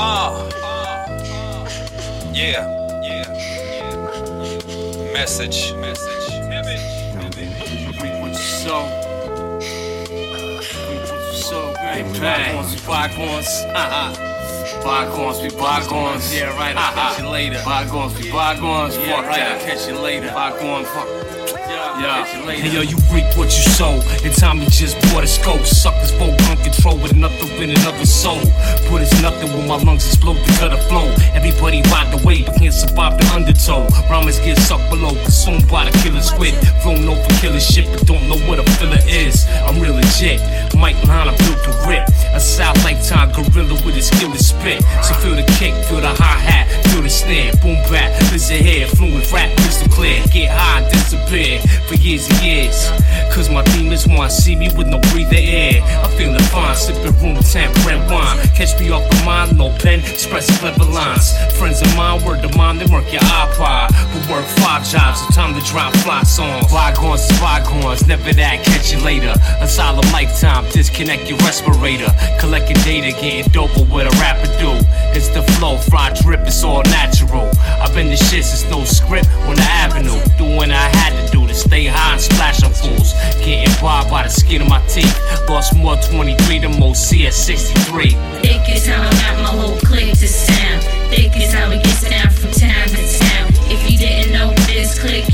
Uh, yeah, yeah. Message, message. So, so great. Bygones bygones. Uh-huh. Be bygones. Yeah, right. I'll catch you later. Bygones be bygones. Yeah, right. I'll catch you later. Bygones. Fuck. Yeah. Hey yo, you reap what you sow. And Tommy just bought a scope. Suckers vote uncontrol with nothing in another soul. Put it's nothing when my lungs explode because the flow. Everybody ride the wave, but can't survive the undertow. Rhymes get sucked below, consumed by the killer's wit. Flown over killer shit, but don't know what a filler is. I'm real legit. Mike I built the rip. Asylum Lifetime gorilla with a skill to spit. So feel the kick, feel the hi hat, feel the snare. Boom back, listen here, fluent rap, crystal clear. Get high, disappear years and years. Cause my demons wanna see me with no breather air. I'm feeling fine, sipping room temp red wine. Catch me off the mind, no pen, express clever lines. Friends of mine, word to mine, they work your iPod. But work five jobs, so time to drop fly songs. Bygones is bygones, never that, catch you later. Asylum Lifetime, disconnect your respirator. Collecting data, getting dope with a rapper do. It's the flow, fly drip, it's all natural. I've been the shit since no script on the avenue. Doing I had to do to stay high and splash on fools. Getting by by the skin of my teeth. Lost more 23 than most CS 63. Thick is how I got my whole clique to sound. Thick is how it gets down from town to town. If you didn't know, this clique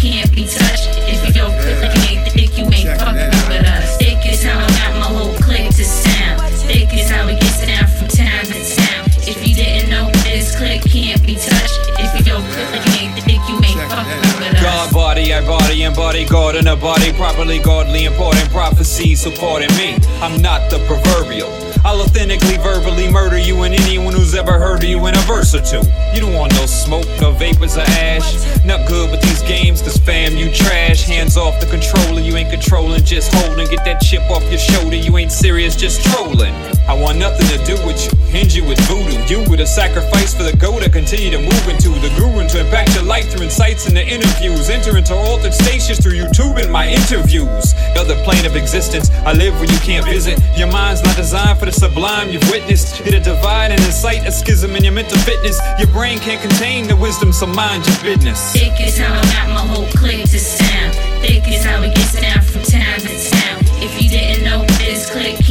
body and a body properly godly important prophecies supporting me. I'm not the proverbial. I'll authentically verbally murder you and anyone who's ever heard of you in a verse or two. You don't want no smoke, no vapors or ash. Not good with these games, cause fam, you trash. Hands off the controller, you ain't controlling, just holding. Get that chip off your shoulder, you ain't serious, just trolling. I want nothing to do with you, hinge you with voodoo. You with a sacrifice for the go to continue to move into the guru to impact your life through insights and the interviews. Enter into altered stations through YouTube and my interviews. Other plane of existence, I live where you can't visit. Your mind's not designed for the sublime you've witnessed. Hit a divide and incite a schism in your mental fitness. Your brain can't contain the wisdom, so mind your business. Thick is how I got my whole clique to sound. Thick is how it gets down from town to town. If you didn't know, this clique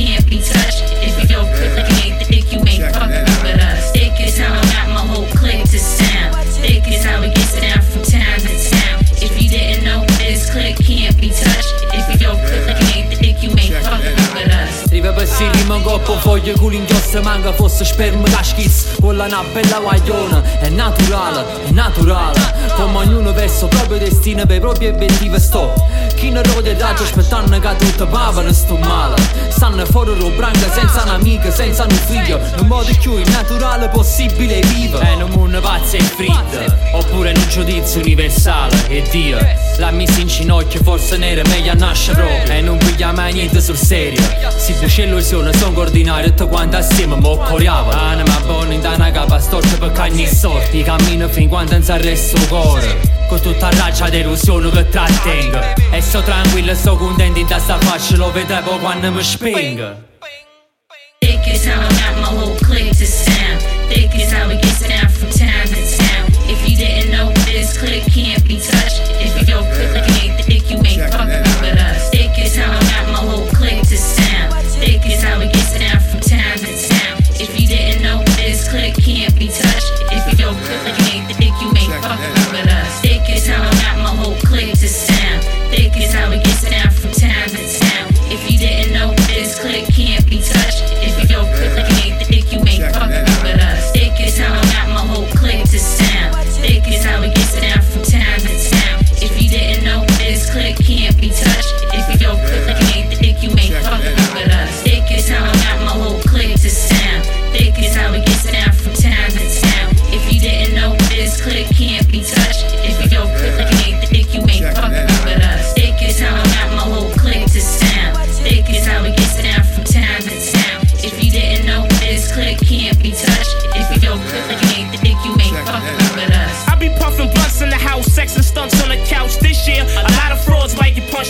coppo foglio culi inchiostro manca fosse sperma da schizzo Quella è una bella guagliona È naturale, è naturale. Come ognuno verso il proprio destino per i propri obiettivi sto. Chi non rode il raggio aspettando che tutto pavano sto male. Stanno fuori lo branca senza un'amica, senza un figlio. In modo più innaturale possibile vivere È un mondo pazzo e fritto Oppure in un giudizio universale. E Dio l'ha messo in ginocchio forse nera meglio a nascere proprio. E non piglia mai niente sul serio. Si c'è illusione, sono coordinato tutto quanto assieme mo coriamo Anima buona in una capa storta per cagni sorti Cammino fin quando non si il cuore Con tutta raccia delusione che trattengo E sto tranquillo, sto contento in testa faccia Lo vedevo quando mi spingo Thick is how I got my whole clique to sound. Thick is how it gets down from town to town.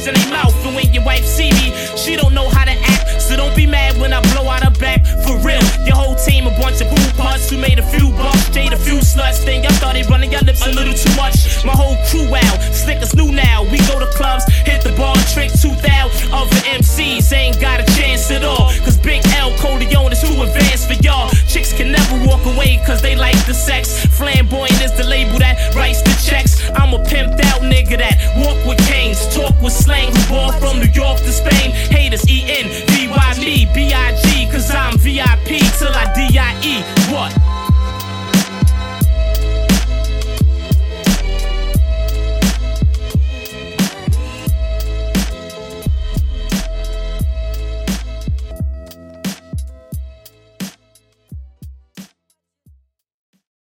taste in their mouth. And when your wife see me, she don't know how to act. So don't be mad when I blow out her back. For real, your whole team a bunch of boo parts who made a few bucks, stayed a few sluts. Then y'all started running your lips a little too much. My whole crew out, slickers new now. We go to clubs, hit the bar, trick 2000. Other MCs ain't got a chance at all. Cause Big L Corleone is too advanced for y'all. Chicks can never walk away cause they like the sex. Flamboyant is the label that writes